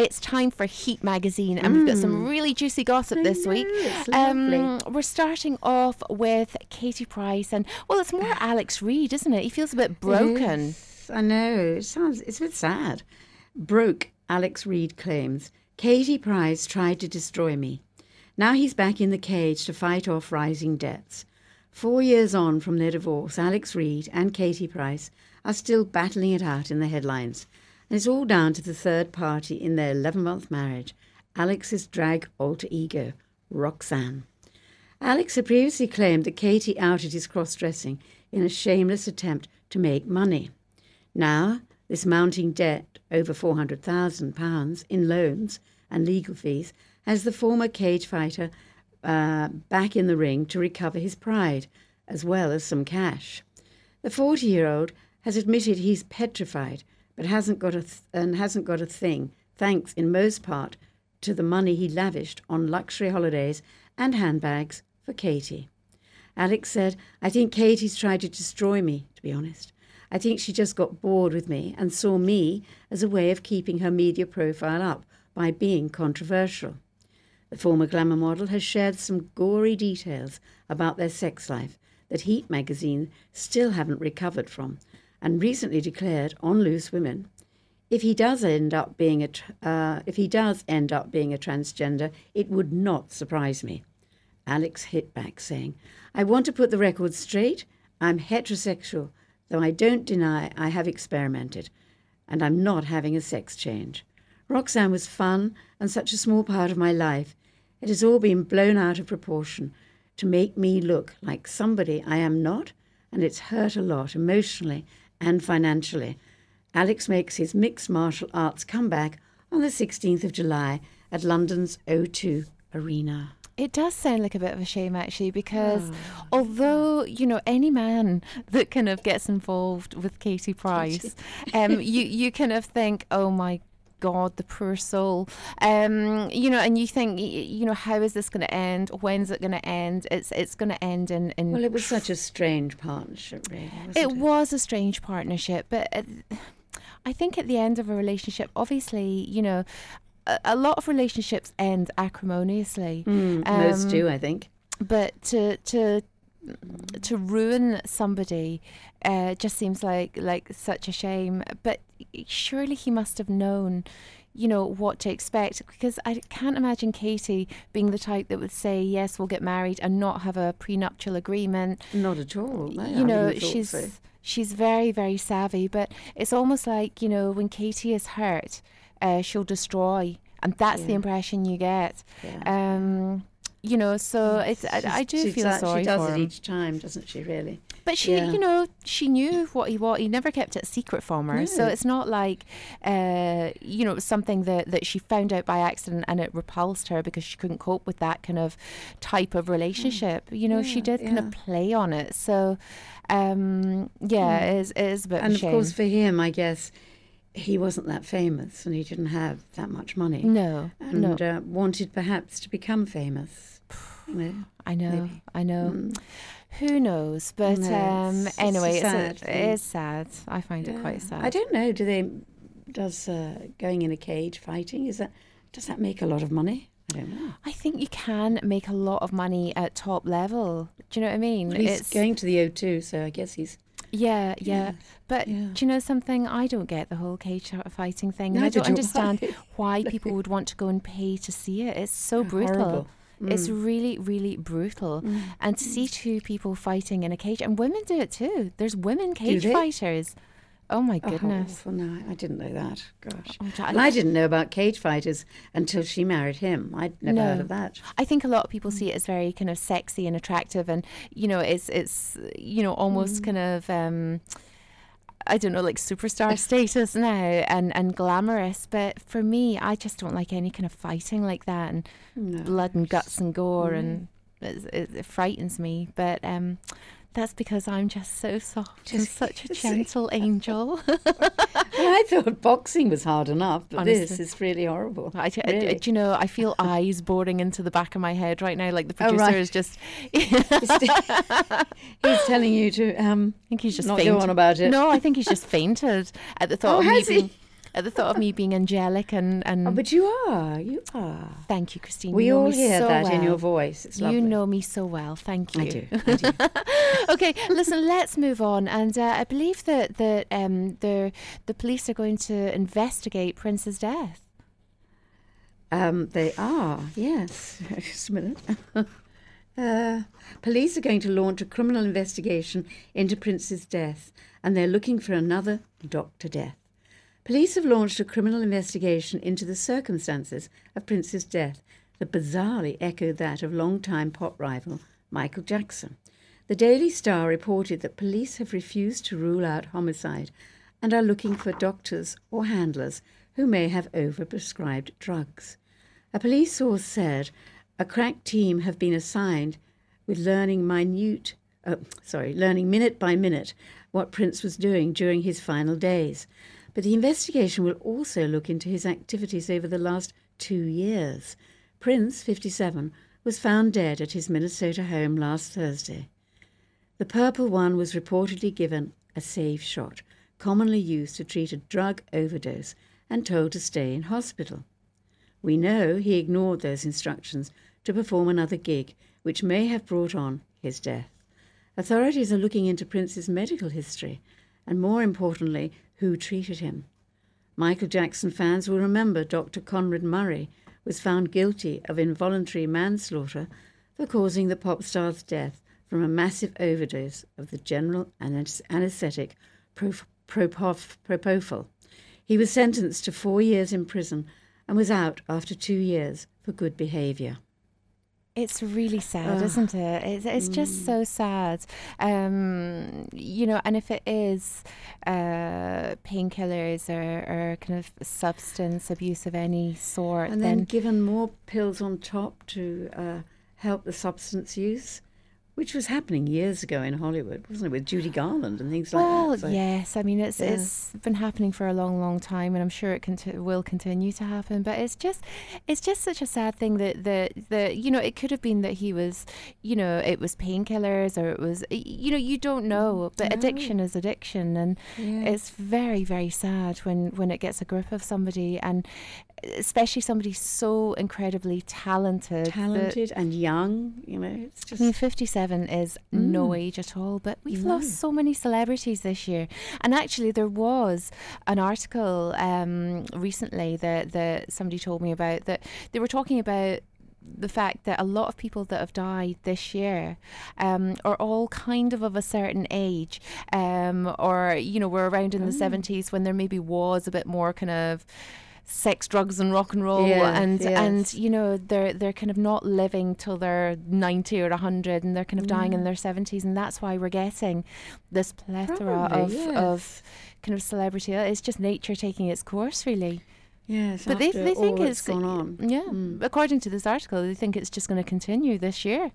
it's time for Heat magazine, and we've got some really juicy gossip Mm. I this know, week. Um, we're starting off with Katie Price, and well, it's more Alex Reid, isn't it? He feels a bit broken. Yes, I know. It sounds it's a bit sad. Broke, Alex Reid claims. Katie Price tried to destroy me. Now he's back in the cage to fight off rising debts. Four years on from their divorce, Alex Reid and Katie Price are still battling it out in the headlines. And it's all down to the third party in their 11 month marriage, Alex's drag alter ego, Roxanne. Alex had previously claimed that Katie outed his cross dressing in a shameless attempt to make money. Now, this mounting debt over £400,000 in loans and legal fees has the former cage fighter uh, back in the ring to recover his pride, as well as some cash. The 40 year old has admitted he's petrified, but hasn't got a th- and hasn't got a thing, thanks in most part to the money he lavished on luxury holidays and handbags for Katie. Alex said, I think Katie's tried to destroy me, to be honest. I think she just got bored with me and saw me as a way of keeping her media profile up by being controversial. The former glamour model has shared some gory details about their sex life that Heat magazine still haven't recovered from, and recently declared on Loose Women, if he does end up being a uh, if he does end up being a transgender, it would not surprise me. Alex hit back, saying, I want to put the record straight. I'm heterosexual, though I don't deny I have experimented, and I'm not having a sex change. Roxanne was fun and such a small part of my life. It has all been blown out of proportion to make me look like somebody I am not, and it's hurt a lot emotionally and financially. Alex makes his mixed martial arts comeback on the 16th of July at London's O2 Arena. It does sound like a bit of a shame, actually, because Oh. although you know any man that kind of gets involved with Katie Price, um, you you kind of think, oh my God, the poor soul, um, you know, and you think, you know, how is this going to end? When's it going to end? It's it's going to end in in. Well, it was such a strange partnership, really. It it, was a strange partnership, but. uh I think at the end of a relationship, obviously, you know, a, a lot of relationships end acrimoniously. Mm, most um, do, I think. but to to to ruin somebody uh, just seems like like such a shame. But surely he must have known, you know, what to expect because I can't imagine Katie being the type that would say yes, we'll get married and not have a prenuptial agreement. Not at all. No, you know, wouldn't have thought she's so. she's very very savvy, but it's almost like you know when Katie is hurt, uh, she'll destroy, and that's the impression you get. Yeah. Um, you know, so it's I, I do She's feel that- sorry She does for it him. each time, doesn't she? Really? But she, yeah. you know, she knew what he was. He never kept it secret from her. So it's not like, uh, you know, it was something that, that she found out by accident and it repulsed her because she couldn't cope with that kind of type of relationship. You know, she Yeah, did kind of play on it. So, um, yeah, it, is, it is a bit and of of course, for him, I guess he wasn't that famous, and he didn't have that much money, no, no, uh, wanted perhaps to become famous. You know? I know, maybe. I know. Mm. Who knows? But No, um, it's- it's anyway, it's, sad a, it is sad. I find it quite sad. I don't know. Do they? Does uh, going in a cage fighting is that? Does that make a lot of money? I don't know. I think you can make a lot of money at top level. Do you know what I mean? He's going to the O2, so I guess he's. Yeah, yeah. Yeah, But yeah. do you know something? I don't get the whole cage fighting thing. and I don't do understand why people would want to go and pay to see it. It's so brutal. horrible. It's Mm. really, really brutal. Mm. And to see two people fighting in a cage, and women do it too. There's women cage fighters. Oh my Oh, goodness. awful. no, I didn't know that. Gosh. Oh, And I didn't know about cage fighters until she married him. I'd never heard of that. I think a lot of Mm. people see it as very kind of sexy and attractive, and you know, it's it's you know Mm. almost kind of um, I don't know, like superstar status now and and glamorous. But for me, I just don't like any kind of fighting like that and No. blood and guts and gore, Mm. and it, it, it frightens me. But um, that's because I'm just so soft and Just such a gentle angel. Well, I thought boxing was hard enough, but this is really horrible. I, I- Really? do you know, I feel eyes boring into the back of my head right now. Like the Oh, producer right. is just. He's telling you to um, I think he's just not fainted. go on about it. No, I think he's just fainted at the thought Oh, of me has he? At the thought of me being angelic and and. Oh, but you are, you are. Thank you, Christine. We you all hear so that well. in your voice. It's lovely. You know me so well. Thank you. I do. I do. okay, listen. Let's move on. And uh, I believe that that um, the the police are going to investigate Prince's death. Um, they are, yes. Just a minute. uh, police are going to launch a criminal investigation into Prince's death, and they're looking for another Dr. Death. Police have launched a criminal investigation into the circumstances of Prince's death that bizarrely echoed that of longtime pop rival Michael Jackson. The Daily Star reported that police have refused to rule out homicide and are looking for doctors or handlers who may have overprescribed drugs. A police source said a crack team have been assigned with learning minute, uh, sorry, learning minute by minute what Prince was doing during his final days. But the investigation will also look into his activities over the last two years. Prince, 57, was found dead at his Minnesota home last Thursday. The purple one was reportedly given a save shot, commonly used to treat a drug overdose, and told to stay in hospital. We know he ignored those instructions to perform another gig, which may have brought on his death. Authorities are looking into Prince's medical history and, more importantly, who treated him. Michael Jackson fans will remember Dr. Conrad Murray was found guilty of involuntary manslaughter for causing the pop star's death from a massive overdose of the general anesthetic propofol. He was sentenced to four years in prison and was out after two years for good behaviour. It's really sad, isn't it? It's, it's Mm. just so sad. Um, you know, and if it is uh, painkillers or, or kind of substance abuse of any sort, And then then given more pills on top to uh, help the substance use, which was happening years ago in Hollywood, wasn't it, with Judy Garland and things like well, that. So- yes. I mean, it's Yeah. it's been happening for a long, long time, and I'm sure it conti- will continue to happen. But it's just, it's just such a sad thing that that that you know, it could have been that he was, you know, it was painkillers or it was, you know, you don't know. But No. addiction is addiction, and Yeah. it's very, very sad when when it gets a grip of somebody, and especially somebody so incredibly talented. talented and young, you know, it's just I mean, 57 is no Mm. age at all, but we've No. lost so many celebrities this year. And actually, there was an article um, recently that, that somebody told me about that they were talking about the fact that a lot of people that have died this year um, are all kind of of a certain age um, or, you know, were around in the Oh. 70s when there maybe was a bit more kind of sex drugs and rock and roll and and you know they're they're kind of not living till they're 90 or 100 and they're kind of dying in Mm. their 70s and that's why we're getting this plethora Probably, of yes. of kind of celebrity it's just nature taking its course really yes. but they, they think it's gone on. yeah Mm. according to this article they think it's just going to continue this year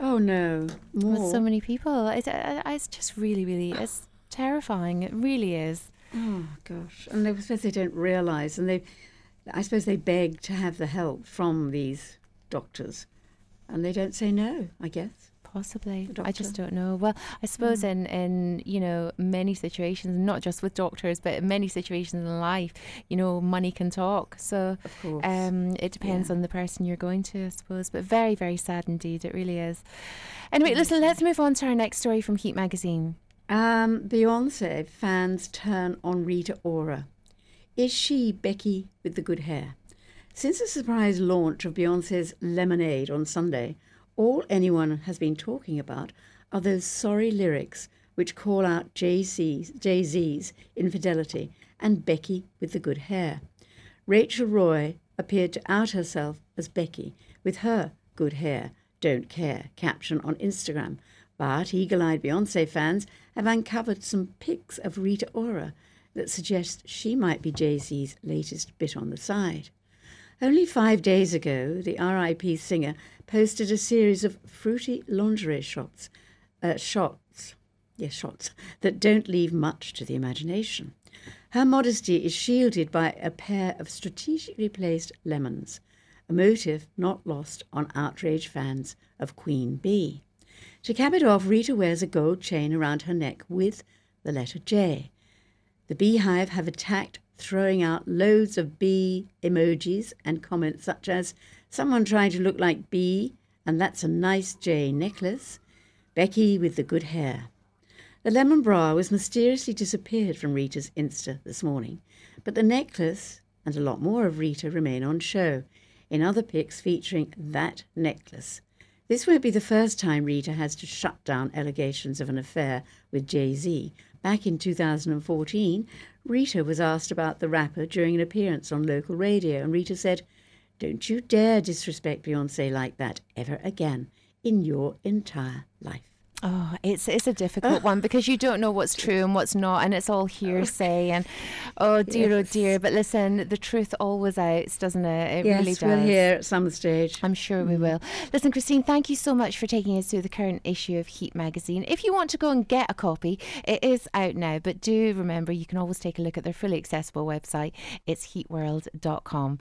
Oh no, more. with so many people it's, uh, it's just really really it's terrifying it really is Oh gosh, and they, I suppose they don't realise, and they, I suppose they beg to have the help from these doctors, and they don't say no. I guess. Possibly. I just don't know. Well, I suppose Mm. in, in, you know, many situations, not just with doctors, but in many situations in life, you know, money can talk. So Of course. um, it depends Yeah. on the person you're going to, I suppose. But very, very sad indeed. It really is. Anyway, listen, let's move on to our next story from Heat Magazine. Um, Beyonce fans turn on Rita Ora. Is she Becky with the good hair? Since the surprise launch of Beyonce's Lemonade on Sunday, all anyone has been talking about are those sorry lyrics which call out Jay-Z's, Jay-Z's infidelity and Becky with the good hair. Rachel Roy appeared to out herself as Becky with her good hair, don't care caption on Instagram. But eagle eyed Beyonce fans have uncovered some pics of Rita Ora that suggest she might be Jay Z's latest bit on the side. Only five days ago, the RIP singer posted a series of fruity lingerie shots, uh, shots, yes, shots that don't leave much to the imagination. Her modesty is shielded by a pair of strategically placed lemons, a motive not lost on outraged fans of Queen Bey. To cap it off, Rita wears a gold chain around her neck with the letter J. The Beehive have attacked throwing out loads of bee emojis and comments such as someone trying to look like bee and that's a nice J necklace, Becky with the good hair. The lemon bra was mysteriously disappeared from Rita's Insta this morning, but the necklace and a lot more of Rita remain on show in other pics featuring that necklace. This won't be the first time Rita has to shut down allegations of an affair with Jay Z. Back in 2014, Rita was asked about the rapper during an appearance on local radio, and Rita said, Don't you dare disrespect Beyonce like that ever again in your entire life. Oh, it's it's a difficult one because you don't know what's true and what's not, and it's all hearsay. And oh dear, yes. oh dear. But listen, the truth always outs, doesn't it? It yes, really does. we'll hear at some stage. I'm sure mm. we will. Listen, Christine, thank you so much for taking us through the current issue of Heat magazine. If you want to go and get a copy, it is out now. But do remember, you can always take a look at their fully accessible website. It's heatworld.com.